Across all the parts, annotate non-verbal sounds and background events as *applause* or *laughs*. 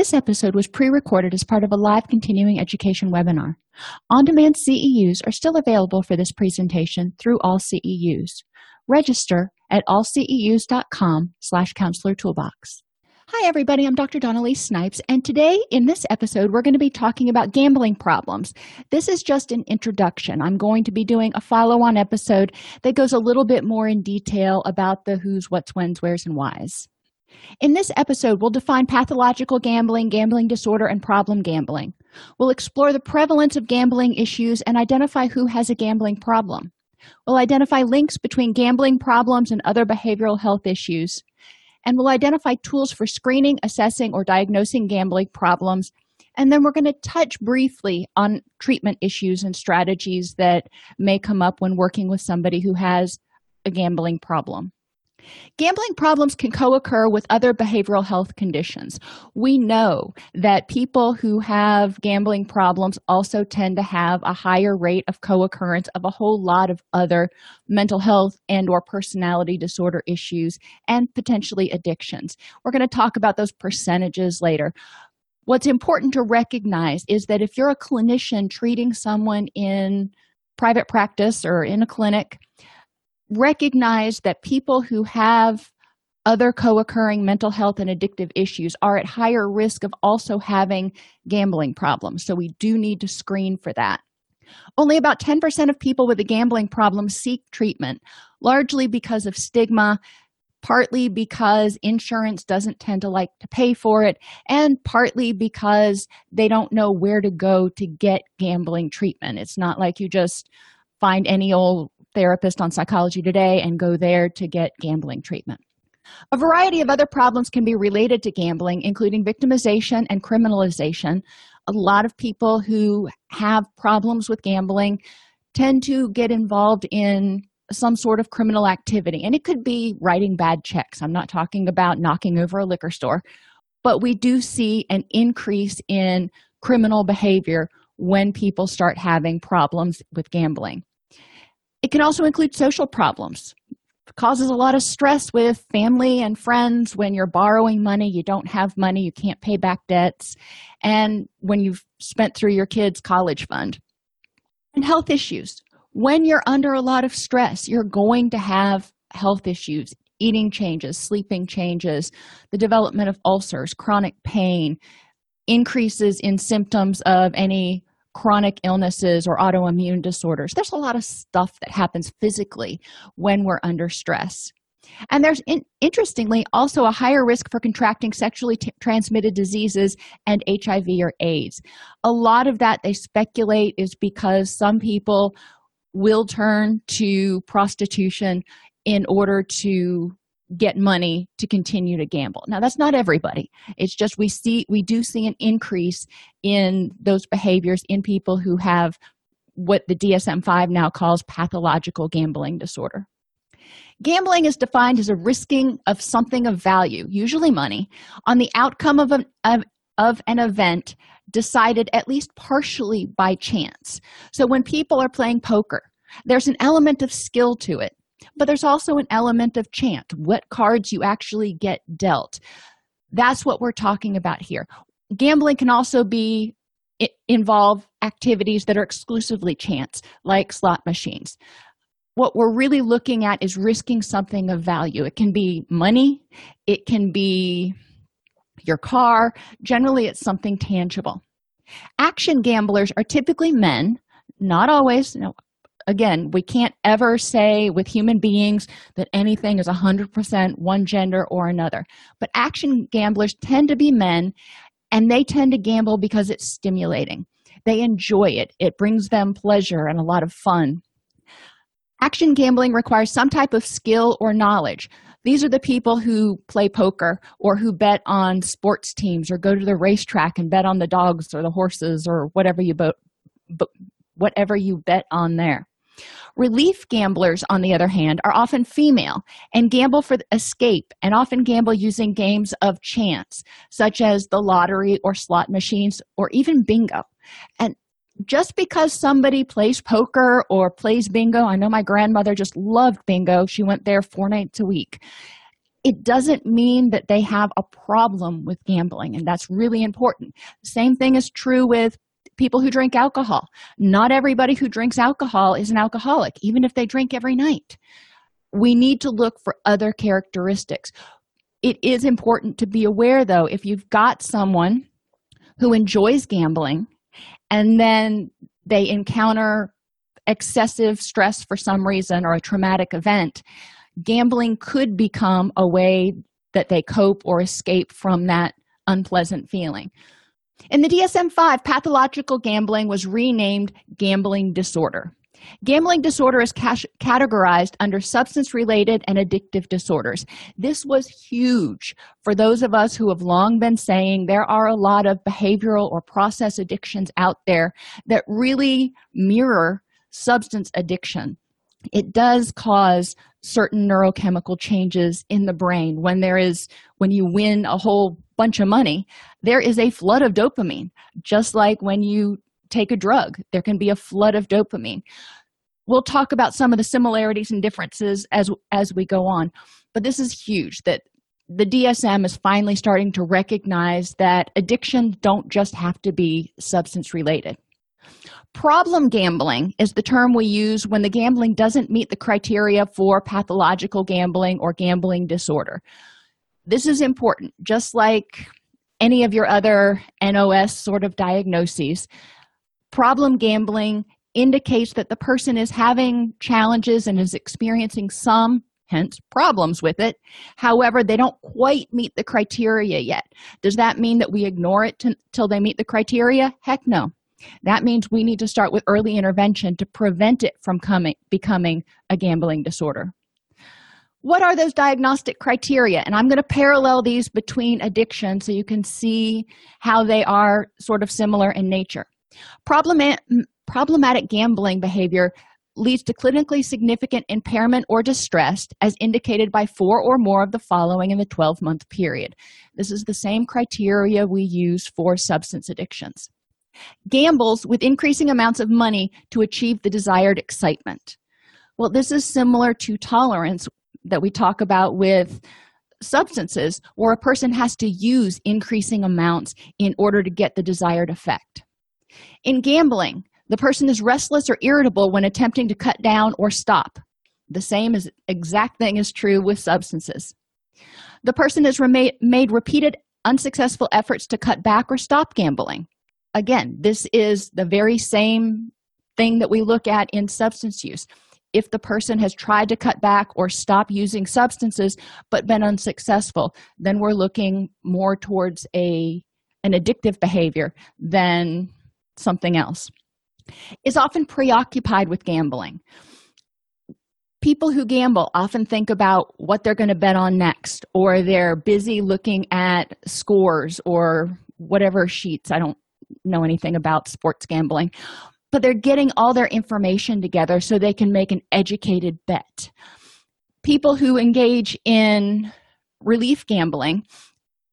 This episode was pre recorded as part of a live continuing education webinar. On demand CEUs are still available for this presentation through all CEUs. Register at allceus.com slash counselor toolbox. Hi, everybody. I'm Dr. Dawn-Elise Snipes, and today in this episode, we're going to be talking about gambling problems. This is just an introduction. I'm going to be doing a follow on episode that goes a little bit more in detail about the who's, what's, when's, where's, and why's. In this episode, we'll define pathological gambling, gambling disorder, and problem gambling. We'll explore the prevalence of gambling issues and identify who has a gambling problem. We'll identify links between gambling problems and other behavioral health issues. And we'll identify tools for screening, assessing, or diagnosing gambling problems. And then we're going to touch briefly on treatment issues and strategies that may come up when working with somebody who has a gambling problem. Gambling problems can co occur with other behavioral health conditions. We know that people who have gambling problems also tend to have a higher rate of co occurrence of a whole lot of other mental health and or personality disorder issues and potentially addictions. We're going to talk about those percentages later. What's important to recognize is that if you're a clinician treating someone in private practice or in a clinic, recognize that people who have other co occurring mental health and addictive issues are at higher risk of also having gambling problems. So, we do need to screen for that. Only about 10% of people with a gambling problem seek treatment, largely because of stigma, partly because insurance doesn't tend to like to pay for it, and partly because they don't know where to go to get gambling treatment. It's not like you just find any old therapist on Psychology Today and go there to get gambling treatment. A variety of other problems can be related to gambling, including victimization and criminalization. A lot of people who have problems with gambling tend to get involved in some sort of criminal activity, and it could be writing bad checks. I'm not talking about knocking over a liquor store, but we do see an increase in criminal behavior when people start having problems with gambling. It can also include social problems. It causes a lot of stress with family and friends when you're borrowing money, you don't have money, you can't pay back debts, and when you've spent through your kids' college fund. And health issues. When you're under a lot of stress, you're going to have health issues, eating changes, sleeping changes, the development of ulcers, chronic pain, increases in symptoms of any chronic illnesses or autoimmune disorders. There's a lot of stuff that happens physically when we're under stress. And there's in, interestingly also a higher risk for contracting sexually t- transmitted diseases and HIV or AIDS. A lot of that they speculate is because some people will turn to prostitution in order to get money to continue to gamble. Now that's not everybody. It's just we see we do see an increase in those behaviors in people who have what the DSM-5 now calls pathological gambling disorder. Gambling is defined as a risking of something of value, usually money, on the outcome of an, of, of an event decided at least partially by chance. So when people are playing poker, there's an element of skill to it but there's also an element of chance what cards you actually get dealt. That's what we're talking about here. Gambling can also be involve activities that are exclusively chance like slot machines. What we're really looking at is risking something of value. It can be money it can be your car. Generally it's something tangible. Action gamblers are typically men not always know, again, we can't ever say with human beings that anything is 100% one gender or another. But action gamblers tend to be men, and they tend to gamble because it's stimulating. They enjoy it, it brings them pleasure and a lot of fun. Action gambling requires some type of skill or knowledge. These are the people who play poker or who bet on sports teams or go to the racetrack and bet on the dogs or the horses or whatever you bo- whatever you bet on there. Relief gamblers, on the other hand, are often female and gamble for escape and often gamble using games of chance, such as the lottery or slot machines or even bingo. And just because somebody plays poker or plays bingo, I know my grandmother just loved bingo. She went there four nights a week. It doesn't mean that they have a problem with gambling, and that's really important. Same thing is true with people who drink alcohol. Not everybody who drinks alcohol is an alcoholic, even if they drink every night. We need to look for other characteristics. It is important to be aware, though, if you've got someone who enjoys gambling and then they encounter excessive stress for some reason or a traumatic event, gambling could become a way that they cope or escape from that unpleasant feeling. In the DSM 5, pathological gambling was renamed gambling disorder. Gambling disorder is categorized under substance related and addictive disorders. This was huge for those of us who have long been saying there are a lot of behavioral or process addictions out there that really mirror substance addiction. It does cause certain neurochemical changes in the brain. When there is when you win a whole bunch of money there is a flood of dopamine. Just like when you take a drug there can be a flood of dopamine. We'll talk about some of the similarities and differences as as we go on. But this is huge that the DSM is finally starting to recognize that addictions don't just have to be substance related. Problem gambling is the term we use when the gambling doesn't meet the criteria for pathological gambling or gambling disorder. This is important, just like any of your other NOS sort of diagnoses. Problem gambling indicates that the person is having challenges and is experiencing some hence problems with it however they don't quite meet the criteria yet does that mean that we ignore it till they meet the criteria heck no that means we need to start with early intervention to prevent it from coming becoming a gambling disorder what are those diagnostic criteria and i'm going to parallel these between addiction so you can see how they are sort of similar in nature problematic gambling behavior leads to clinically significant impairment or distress as indicated by four or more of the following in the 12 month period. This is the same criteria we use for substance addictions. Gambles with increasing amounts of money to achieve the desired excitement. Well, this is similar to tolerance that we talk about with substances, where a person has to use increasing amounts in order to get the desired effect. In gambling, the person is restless or irritable when attempting to cut down or stop. The same is, exact thing is true with substances. The person has made repeated unsuccessful efforts to cut back or stop gambling. Again, this is the very same thing that we look at in substance use. If the person has tried to cut back or stop using substances but been unsuccessful, then we're looking more towards a an addictive behavior than something else is often preoccupied with gambling. People who gamble often think about what they're going to bet on next, or they're busy looking at scores or whatever sheets. I don't know anything about sports gambling, but they're getting all their information together so they can make an educated bet. People who engage in relief gambling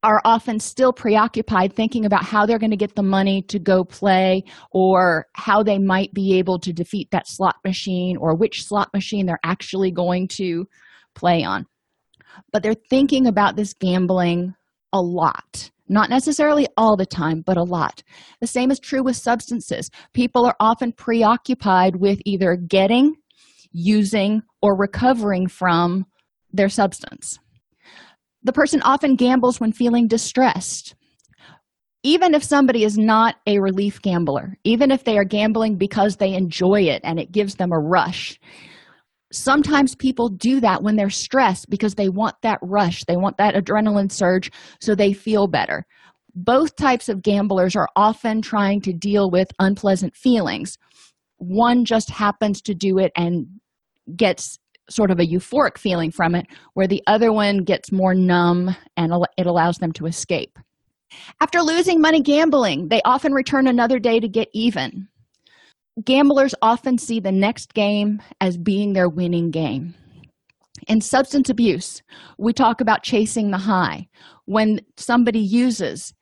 are often still preoccupied thinking about how they're going to get the money to go play or how they might be able to defeat that slot machine or which slot machine they're actually going to play on. But they're thinking about this gambling a lot. Not necessarily all the time, but a lot. The same is true with substances. People are often preoccupied with either getting, using, or recovering from their substance. The person often gambles when feeling distressed. Even if somebody is not a relief gambler, even if they are gambling because they enjoy it and it gives them a rush, sometimes people do that when they're stressed because they want that rush, they want that adrenaline surge so they feel better. Both types of gamblers are often trying to deal with unpleasant feelings. One just happens to do it and gets sort of a euphoric feeling from it, where the other one gets more numb and it allows them to escape. After losing money gambling, they often return another day to get even. Gamblers often see the next game as being their winning game. In substance abuse, we talk about chasing the high. When somebody uses,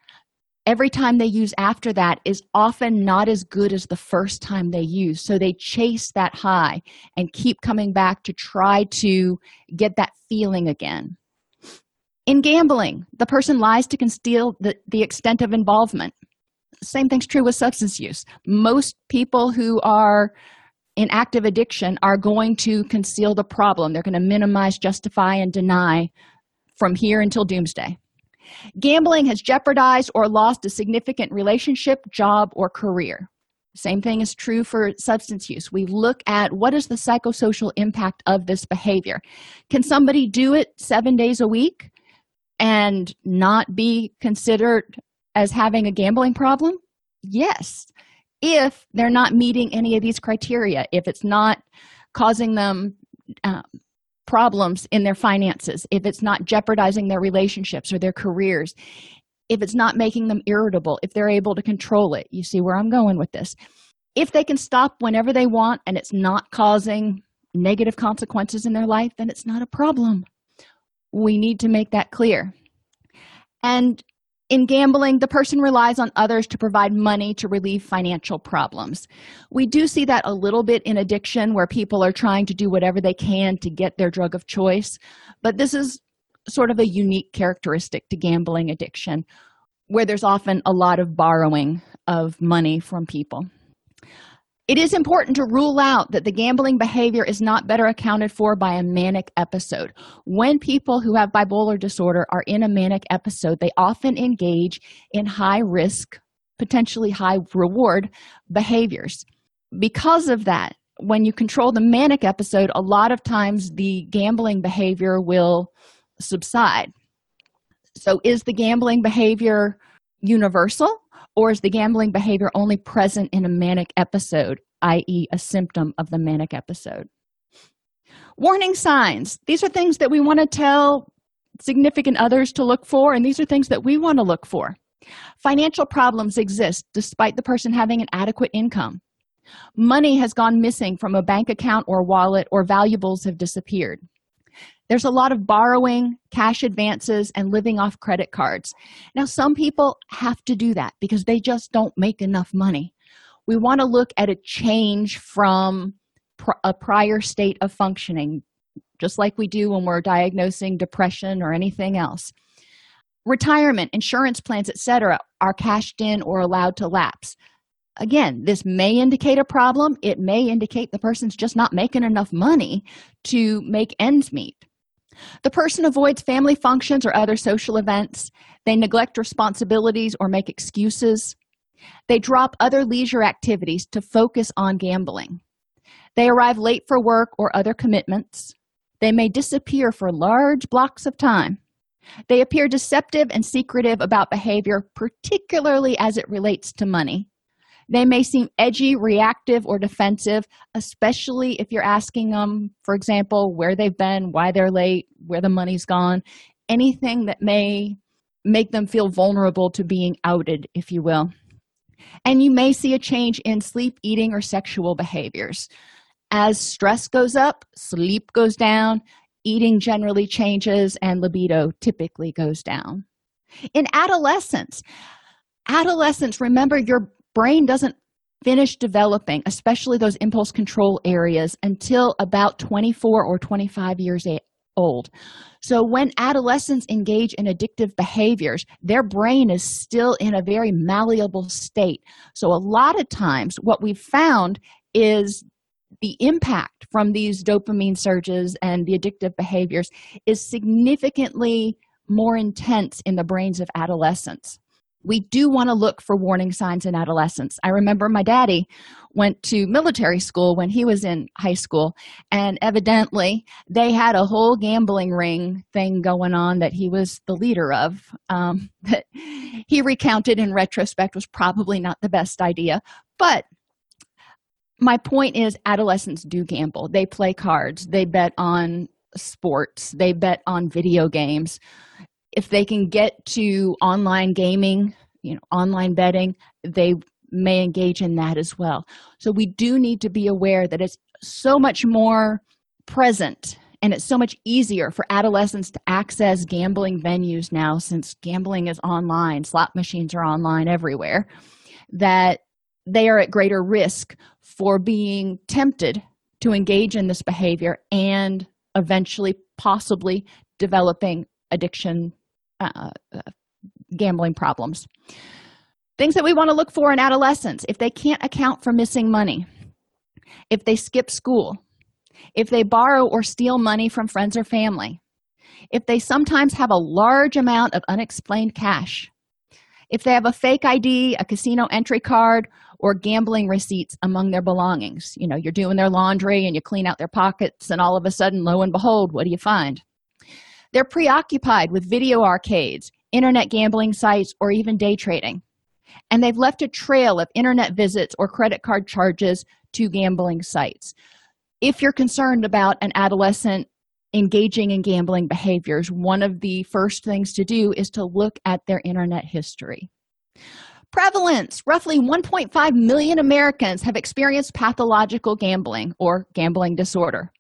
every time they use after that is often not as good as the first time they use. So they chase that high and keep coming back to try to get that feeling again. In gambling, the person lies to conceal the, the extent of involvement. Same thing's true with substance use. Most people who are in active addiction are going to conceal the problem. They're going to minimize, justify, and deny from here until doomsday. Gambling has jeopardized or lost a significant relationship, job, or career. Same thing is true for substance use. We look at what is the psychosocial impact of this behavior. Can somebody do it seven days a week and not be considered as having a gambling problem? Yes, if they're not meeting any of these criteria, if it's not causing them um, problems in their finances, if it's not jeopardizing their relationships or their careers, if it's not making them irritable, if they're able to control it. You see where I'm going with this. If they can stop whenever they want and it's not causing negative consequences in their life, then it's not a problem. We need to make that clear. And in gambling, the person relies on others to provide money to relieve financial problems. We do see that a little bit in addiction where people are trying to do whatever they can to get their drug of choice, but this is sort of a unique characteristic to gambling addiction where there's often a lot of borrowing of money from people. It is important to rule out that the gambling behavior is not better accounted for by a manic episode. When people who have bipolar disorder are in a manic episode, they often engage in high risk, potentially high reward behaviors. Because of that, when you control the manic episode, a lot of times the gambling behavior will subside. So, is the gambling behavior universal? Or is the gambling behavior only present in a manic episode, i.e., a symptom of the manic episode? Warning signs. These are things that we want to tell significant others to look for, and these are things that we want to look for. Financial problems exist despite the person having an adequate income. Money has gone missing from a bank account or wallet, or valuables have disappeared. There's a lot of borrowing, cash advances, and living off credit cards. Now, some people have to do that because they just don't make enough money. We want to look at a change from pr- a prior state of functioning, just like we do when we're diagnosing depression or anything else. Retirement, insurance plans, etc., are cashed in or allowed to lapse. Again, this may indicate a problem. It may indicate the person's just not making enough money to make ends meet. The person avoids family functions or other social events. They neglect responsibilities or make excuses. They drop other leisure activities to focus on gambling. They arrive late for work or other commitments. They may disappear for large blocks of time. They appear deceptive and secretive about behavior, particularly as it relates to money. They may seem edgy, reactive, or defensive, especially if you're asking them, for example, where they've been, why they're late, where the money's gone, anything that may make them feel vulnerable to being outed, if you will. And you may see a change in sleep, eating, or sexual behaviors. As stress goes up, sleep goes down, eating generally changes, and libido typically goes down. In adolescence, adolescents remember your brain doesn't finish developing, especially those impulse control areas, until about 24 or 25 years old. So, when adolescents engage in addictive behaviors, their brain is still in a very malleable state. So, a lot of times, what we've found is the impact from these dopamine surges and the addictive behaviors is significantly more intense in the brains of adolescents we do want to look for warning signs in adolescence. I remember my daddy went to military school when he was in high school, and evidently they had a whole gambling ring thing going on that he was the leader of. Um, *laughs* that he recounted in retrospect was probably not the best idea, but my point is adolescents do gamble they play cards they bet on sports they bet on video games if they can get to online gaming you know online betting they may engage in that as well. So we do need to be aware that it's so much more present and it's so much easier for adolescents to access gambling venues now since gambling is online slot machines are online everywhere that they are at greater risk for being tempted to engage in this behavior and eventually possibly developing addiction uh, gambling problems. Things that we want to look for in adolescents if they can't account for missing money if they skip school if they borrow or steal money from friends or family if they sometimes have a large amount of unexplained cash if they have a fake id a casino entry card or gambling receipts among their belongings. You know you're doing their laundry and you clean out their pockets and all of a sudden lo and behold what do you find they're preoccupied with video arcades internet gambling sites or even day trading. And they've left a trail of internet visits or credit card charges to gambling sites. If you're concerned about an adolescent engaging in gambling behaviors one of the first things to do is to look at their internet history. Prevalence. Roughly 1.5 million americans have experienced pathological gambling or gambling disorder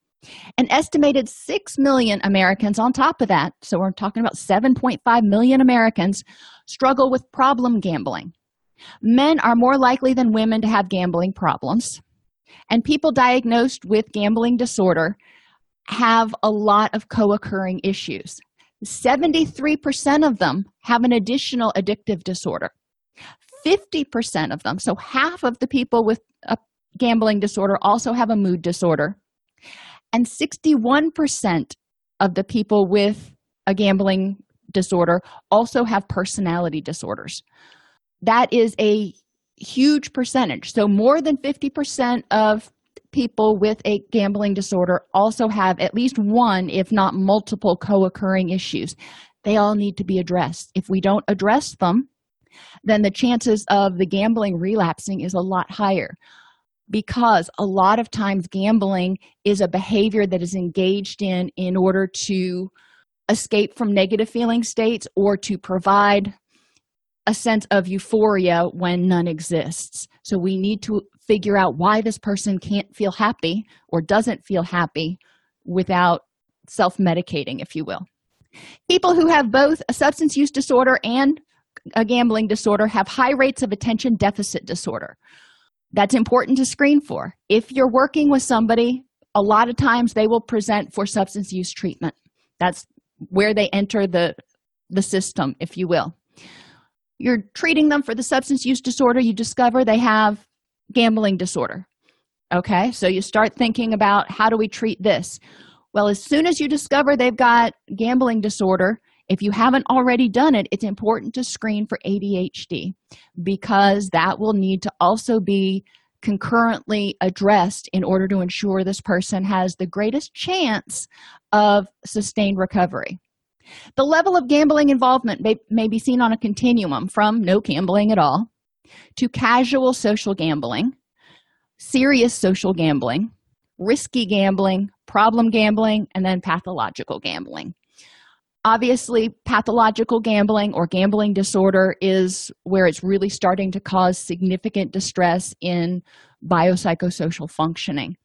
an estimated 6 million americans on top of that. So we're talking about 7.5 million americans struggle with problem gambling. Men are more likely than women to have gambling problems. And people diagnosed with gambling disorder have a lot of co-occurring issues. 73% of them have an additional addictive disorder. 50% of them so half of the people with a gambling disorder also have a mood disorder and 61% of the people with a gambling disorder also have personality disorders. That is a huge percentage. So more than 50% of people with a gambling disorder also have at least one if not multiple co-occurring issues. They all need to be addressed. If we don't address them then the chances of the gambling relapsing is a lot higher because a lot of times gambling is a behavior that is engaged in in order to escape from negative feeling states or to provide a sense of euphoria when none exists. So we need to figure out why this person can't feel happy or doesn't feel happy without self medicating, if you will. People who have both a substance use disorder and a gambling disorder have high rates of attention deficit disorder. That's important to screen for. If you're working with somebody, a lot of times they will present for substance use treatment. That's where they enter the the system, if you will you're treating them for the substance use disorder you discover they have gambling disorder okay so you start thinking about how do we treat this well as soon as you discover they've got gambling disorder if you haven't already done it it's important to screen for adhd because that will need to also be concurrently addressed in order to ensure this person has the greatest chance of sustained recovery the level of gambling involvement may, may be seen on a continuum from no gambling at all to casual social gambling, serious social gambling, risky gambling, problem gambling, and then pathological gambling. Obviously, pathological gambling or gambling disorder is where it's really starting to cause significant distress in biopsychosocial functioning.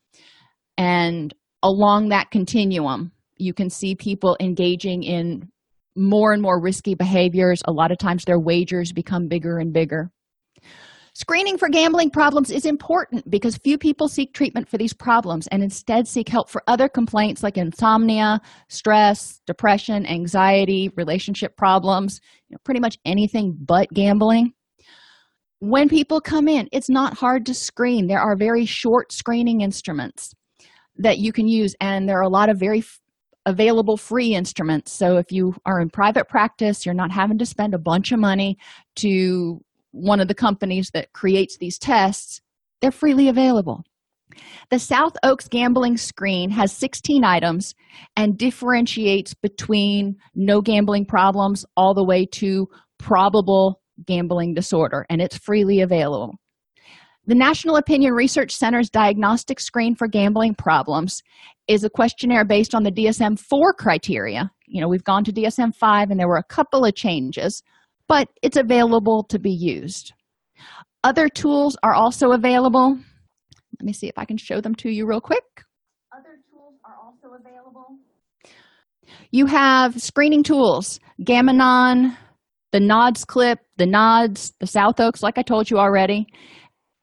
And along that continuum, you can see people engaging in more and more risky behaviors. A lot of times their wagers become bigger and bigger. Screening for gambling problems is important because few people seek treatment for these problems and instead seek help for other complaints like insomnia, stress, depression, anxiety, relationship problems, you know, pretty much anything but gambling. When people come in, it's not hard to screen. There are very short screening instruments that you can use, and there are a lot of very available free instruments. So if you are in private practice, you're not having to spend a bunch of money to one of the companies that creates these tests, they're freely available. The South Oaks gambling screen has 16 items and differentiates between no gambling problems all the way to probable gambling disorder, and it's freely available. The National Opinion Research Center's diagnostic screen for gambling problems is a questionnaire based on the DSM 4 criteria. You know, we've gone to DSM 5 and there were a couple of changes, but it's available to be used. Other tools are also available. Let me see if I can show them to you real quick. Other tools are also available. You have screening tools, Gam-Anon, the NODS clip, the NODS, the South Oaks, like I told you already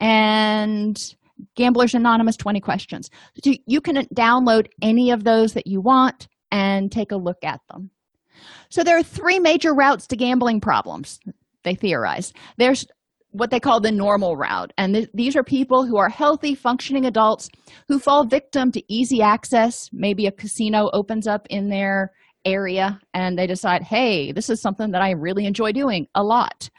and Gamblers Anonymous 20 questions. So you can download any of those that you want and take a look at them. So there are three major routes to gambling problems, they theorize. There's what they call the normal route, and th- these are people who are healthy, functioning adults who fall victim to easy access. Maybe a casino opens up in their area and they decide, hey, this is something that I really enjoy doing a lot.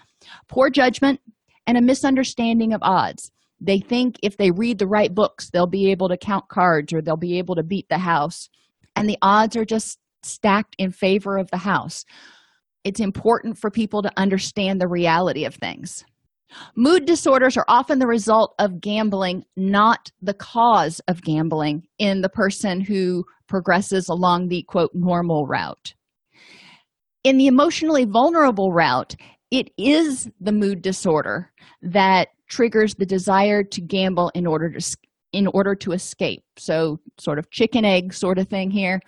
Poor judgment, and a misunderstanding of odds. They think if they read the right books, they'll be able to count cards or they'll be able to beat the house. And the odds are just stacked in favor of the house. It's important for people to understand the reality of things. Mood disorders are often the result of gambling, not the cause of gambling in the person who progresses along the quote normal route. In the emotionally vulnerable route, it is the mood disorder that triggers the desire to gamble in order to in order to escape so sort of chicken egg sort of thing here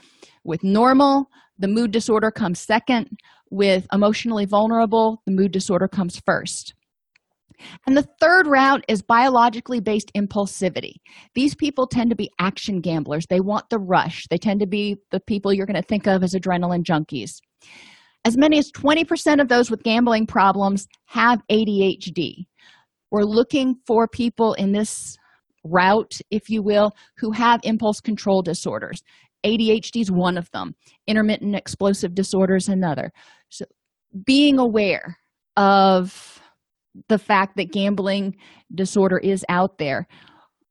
with normal the mood disorder comes second with emotionally vulnerable the mood disorder comes first and the third route is biologically based impulsivity. These people tend to be action gamblers. They want the rush. They tend to be the people you're going to think of as adrenaline junkies. As many as 20% of those with gambling problems have ADHD. We're looking for people in this route, if you will, who have impulse control disorders. ADHD is one of them, intermittent explosive disorders, another. So, being aware of the fact that gambling disorder is out there.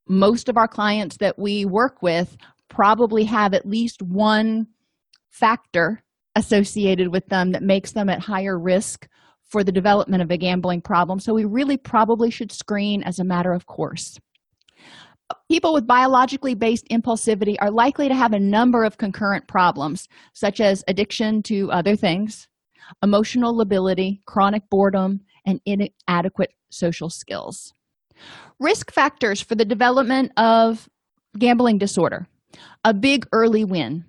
Most of our clients that we work with probably have at least one factor associated with them that makes them at higher risk for the development of a gambling problem. So we really probably should screen as a matter of course. People with biologically based impulsivity are likely to have a number of concurrent problems, such as addiction to other things, emotional lability, chronic boredom, and inadequate social skills. Risk factors for the development of gambling disorder. A big early win.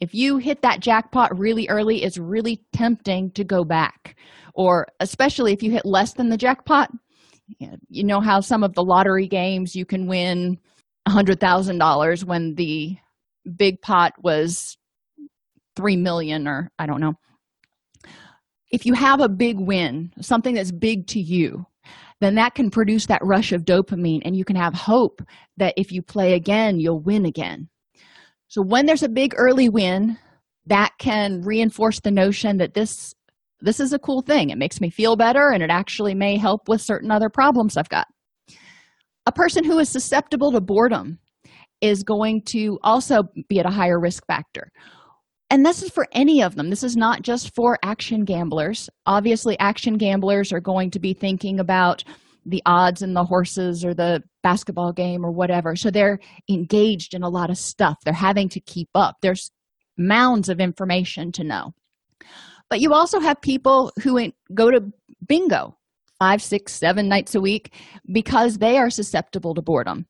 If you hit that jackpot really early it's really tempting to go back. Or especially if you hit less than the jackpot you know how some of the lottery games you can win a hundred thousand dollars when the big pot was three million or i don't know. If you have a big win something that's big to you then that can produce that rush of dopamine and you can have hope that if you play again you'll win again. So when there's a big early win, that can reinforce the notion that this this is a cool thing. It makes me feel better and it actually may help with certain other problems I've got. A person who is susceptible to boredom is going to also be at a higher risk factor. And this is for any of them. This is not just for action gamblers. Obviously, action gamblers are going to be thinking about the odds and the horses or the basketball game or whatever. So they're engaged in a lot of stuff. They're having to keep up. There's mounds of information to know. But you also have people who go to bingo five, six, seven nights a week because they are susceptible to boredom.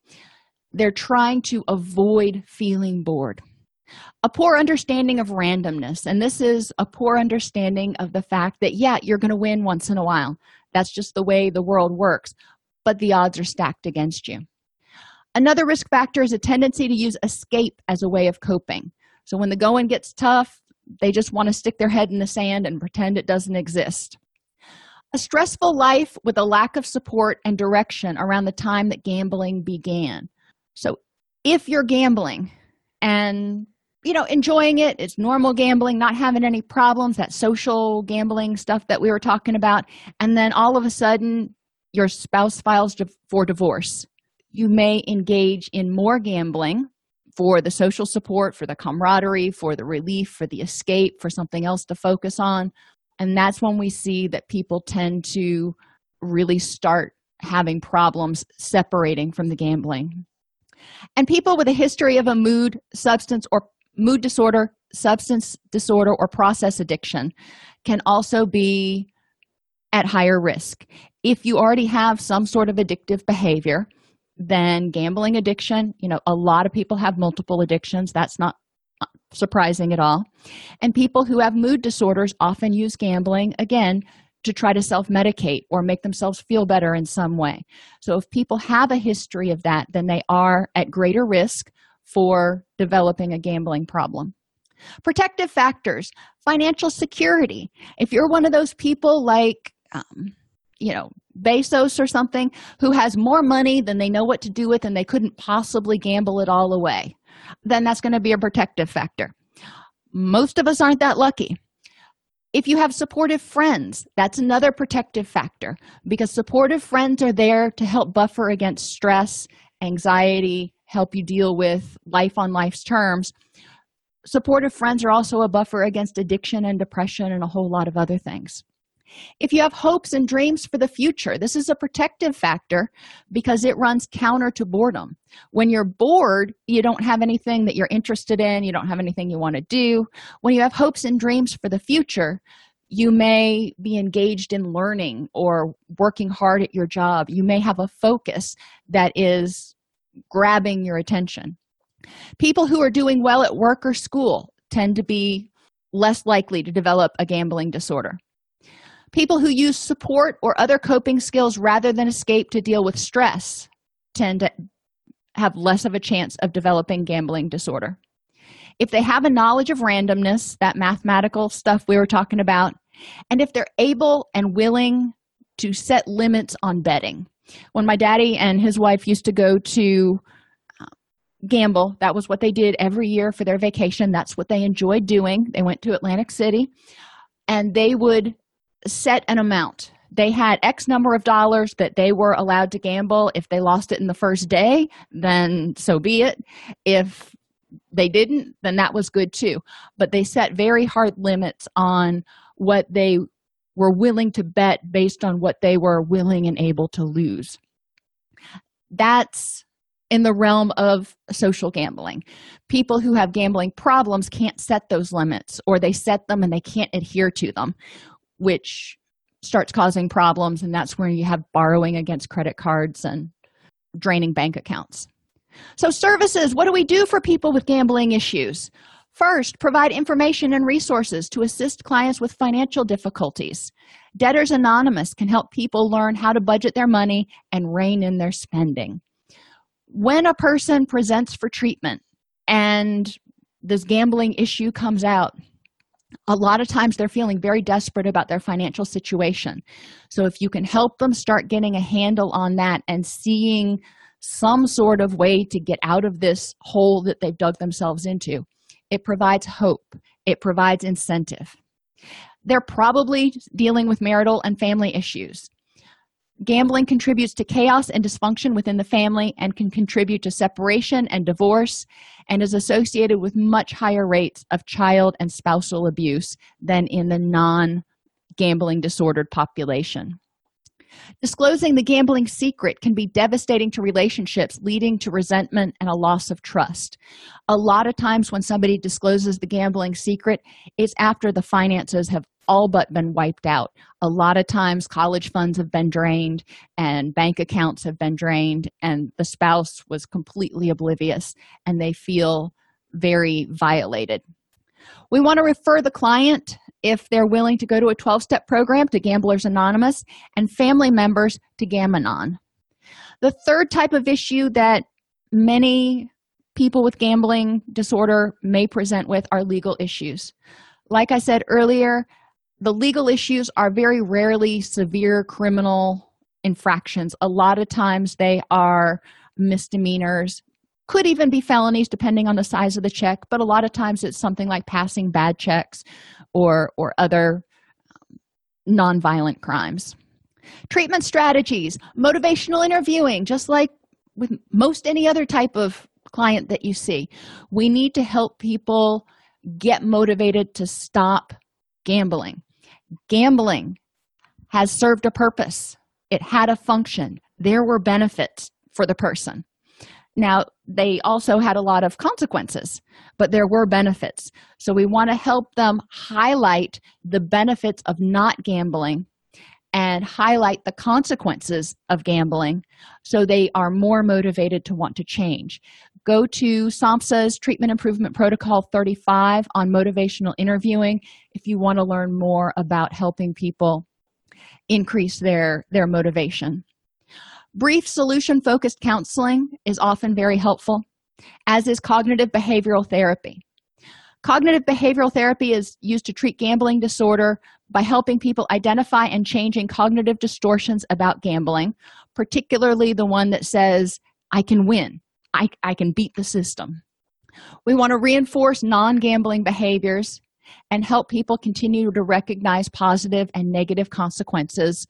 They're trying to avoid feeling bored. A poor understanding of randomness. And this is a poor understanding of the fact that, yeah, you're going to win once in a while. That's just the way the world works, but the odds are stacked against you. Another risk factor is a tendency to use escape as a way of coping. So when the going gets tough, they just want to stick their head in the sand and pretend it doesn't exist. A stressful life with a lack of support and direction around the time that gambling began. So if you're gambling and you know enjoying it it's normal gambling not having any problems that social gambling stuff that we were talking about and then all of a sudden your spouse files for divorce you may engage in more gambling for the social support for the camaraderie for the relief for the escape for something else to focus on and that's when we see that people tend to really start having problems separating from the gambling. And people with a history of a mood, substance, or mood disorder, substance disorder, or process addiction can also be at higher risk. If you already have some sort of addictive behavior, then gambling addiction, you know, a lot of people have multiple addictions. That's not surprising at all. And people who have mood disorders often use gambling, again, to try to self medicate or make themselves feel better in some way. So, if people have a history of that, then they are at greater risk for developing a gambling problem. Protective factors, financial security. If you're one of those people like, um, you know, Bezos or something who has more money than they know what to do with and they couldn't possibly gamble it all away, then that's going to be a protective factor. Most of us aren't that lucky. If you have supportive friends, that's another protective factor because supportive friends are there to help buffer against stress, anxiety, help you deal with life on life's terms. Supportive friends are also a buffer against addiction and depression and a whole lot of other things. If you have hopes and dreams for the future, this is a protective factor because it runs counter to boredom. When you're bored, you don't have anything that you're interested in, you don't have anything you want to do. When you have hopes and dreams for the future, you may be engaged in learning or working hard at your job. You may have a focus that is grabbing your attention. People who are doing well at work or school tend to be less likely to develop a gambling disorder. People who use support or other coping skills rather than escape to deal with stress tend to have less of a chance of developing gambling disorder. If they have a knowledge of randomness, that mathematical stuff we were talking about, and if they're able and willing to set limits on betting. When my daddy and his wife used to go to uh, gamble, that was what they did every year for their vacation. That's what they enjoyed doing. They went to Atlantic City and they would set an amount. They had x number of dollars that they were allowed to gamble. If they lost it in the first day then so be it. If they didn't then that was good too. But they set very hard limits on what they were willing to bet based on what they were willing and able to lose. That's in the realm of social gambling. People who have gambling problems can't set those limits, or they set them and they can't adhere to them which starts causing problems and that's where you have borrowing against credit cards and draining bank accounts. So services what do we do for people with gambling issues? First provide information and resources to assist clients with financial difficulties. Debtors anonymous can help people learn how to budget their money and rein in their spending. When a person presents for treatment and this gambling issue comes out a lot of times they're feeling very desperate about their financial situation. So, if you can help them start getting a handle on that and seeing some sort of way to get out of this hole that they've dug themselves into, it provides hope, it provides incentive. They're probably dealing with marital and family issues. Gambling contributes to chaos and dysfunction within the family and can contribute to separation and divorce and is associated with much higher rates of child and spousal abuse than in the non gambling disordered population. Disclosing the gambling secret can be devastating to relationships, leading to resentment and a loss of trust. A lot of times, when somebody discloses the gambling secret, it's after the finances have all but been wiped out. A lot of times, college funds have been drained and bank accounts have been drained, and the spouse was completely oblivious and they feel very violated. We want to refer the client if they're willing to go to a 12 step program to Gamblers Anonymous and family members to Gam-Anon. The third type of issue that many people with gambling disorder may present with are legal issues. Like I said earlier, the legal issues are very rarely severe criminal infractions. A lot of times they are misdemeanors, could even be felonies depending on the size of the check, but a lot of times it's something like passing bad checks or or other um, nonviolent crimes. Treatment strategies, motivational interviewing, just like with most any other type of client that you see. We need to help people get motivated to stop gambling. Gambling has served a purpose. it had a function, there were benefits for the person. Now, they also had a lot of consequences, but there were benefits. So, we want to help them highlight the benefits of not gambling and highlight the consequences of gambling so they are more motivated to want to change. Go to SAMHSA's Treatment Improvement Protocol 35 on motivational interviewing if you want to learn more about helping people increase their, their motivation. Brief solution focused counseling is often very helpful, as is cognitive behavioral therapy. Cognitive behavioral therapy is used to treat gambling disorder by helping people identify and changing cognitive distortions about gambling, particularly the one that says, I can win, I, I can beat the system. We want to reinforce non gambling behaviors and help people continue to recognize positive and negative consequences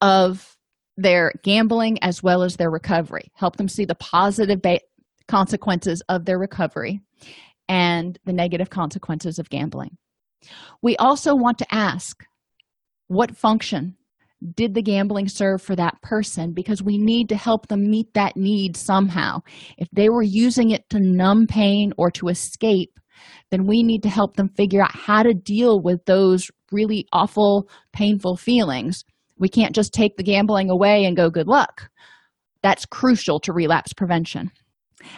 of their gambling as well as their recovery. Help them see the positive ba- consequences of their recovery and the negative consequences of gambling. We also want to ask what function did the gambling serve for that person because we need to help them meet that need somehow. If they were using it to numb pain or to escape, then we need to help them figure out how to deal with those really awful, painful feelings. We can't just take the gambling away and go good luck. That's crucial to relapse prevention.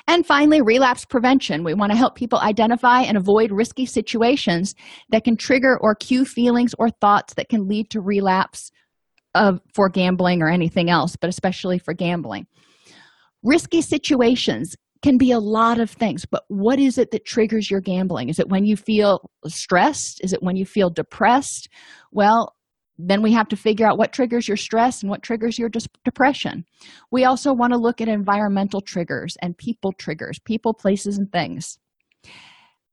And finally, relapse prevention. We want to help people identify and avoid risky situations that can trigger or cue feelings or thoughts that can lead to relapse of, for gambling or anything else, but especially for gambling. Risky situations can be a lot of things, but what is it that triggers your gambling? Is it when you feel stressed? Is it when you feel depressed? Well, then we have to figure out what triggers your stress and what triggers your depression. We also want to look at environmental triggers and people triggers, people, places, and things.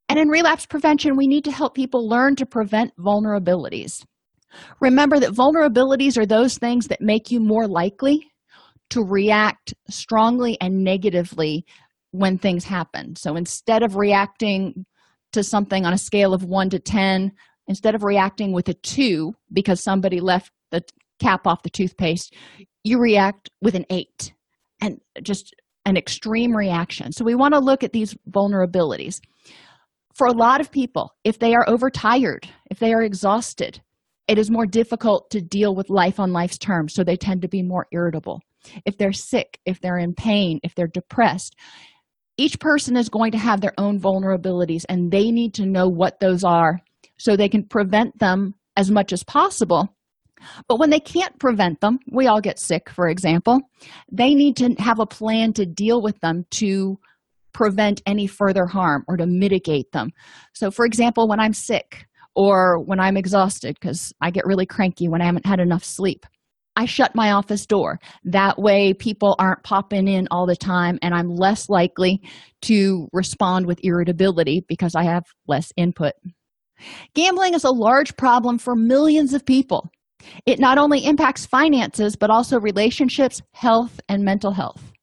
And in relapse prevention, we need to help people learn to prevent vulnerabilities. Remember that vulnerabilities are those things that make you more likely to react strongly and negatively when things happen. So instead of reacting to something on a scale of 1 to 10 instead of reacting with a two because somebody left the cap off the toothpaste you react with an eight and just an extreme reaction so we want to look at these vulnerabilities for a lot of people if they are overtired if they are exhausted it is more difficult to deal with life on life's terms so they tend to be more irritable if they're sick if they're in pain if they're depressed each person is going to have their own vulnerabilities and they need to know what those are so they can prevent them as much as possible. But when they can't prevent them, we all get sick, for example, they need to have a plan to deal with them to prevent any further harm or to mitigate them. So, for example, when I'm sick or when I'm exhausted, because I get really cranky when I haven't had enough sleep, I shut my office door. That way, people aren't popping in all the time, and I'm less likely to respond with irritability because I have less input. Gambling is a large problem for millions of people. It not only impacts finances, but also relationships, health, and mental health.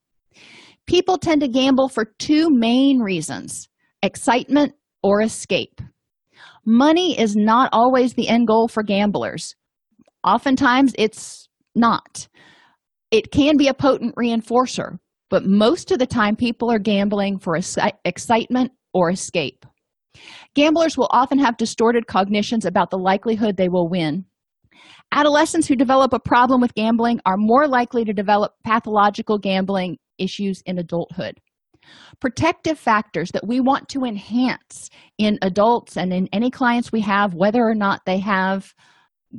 People tend to gamble for two main reasons excitement or escape. Money is not always the end goal for gamblers. Oftentimes, it's not. It can be a potent reinforcer, but most of the time, people are gambling for excitement or escape. Gamblers will often have distorted cognitions about the likelihood they will win. Adolescents who develop a problem with gambling are more likely to develop pathological gambling issues in adulthood. Protective factors that we want to enhance in adults and in any clients we have, whether or not they have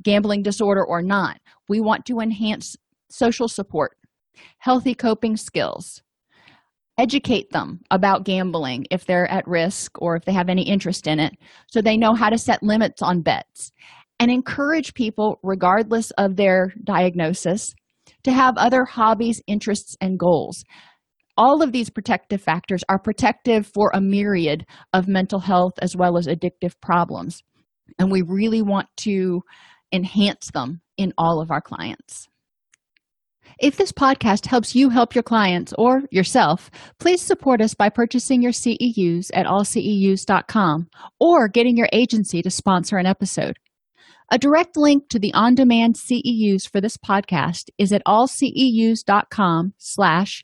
gambling disorder or not, we want to enhance social support, healthy coping skills, educate them about gambling if they're at risk or if they have any interest in it so they know how to set limits on bets and encourage people regardless of their diagnosis to have other hobbies interests and goals all of these protective factors are protective for a myriad of mental health as well as addictive problems and we really want to enhance them in all of our clients if this podcast helps you help your clients or yourself, please support us by purchasing your CEUs at allceus.com or getting your agency to sponsor an episode. A direct link to the on-demand CEUs for this podcast is at allceus.com slash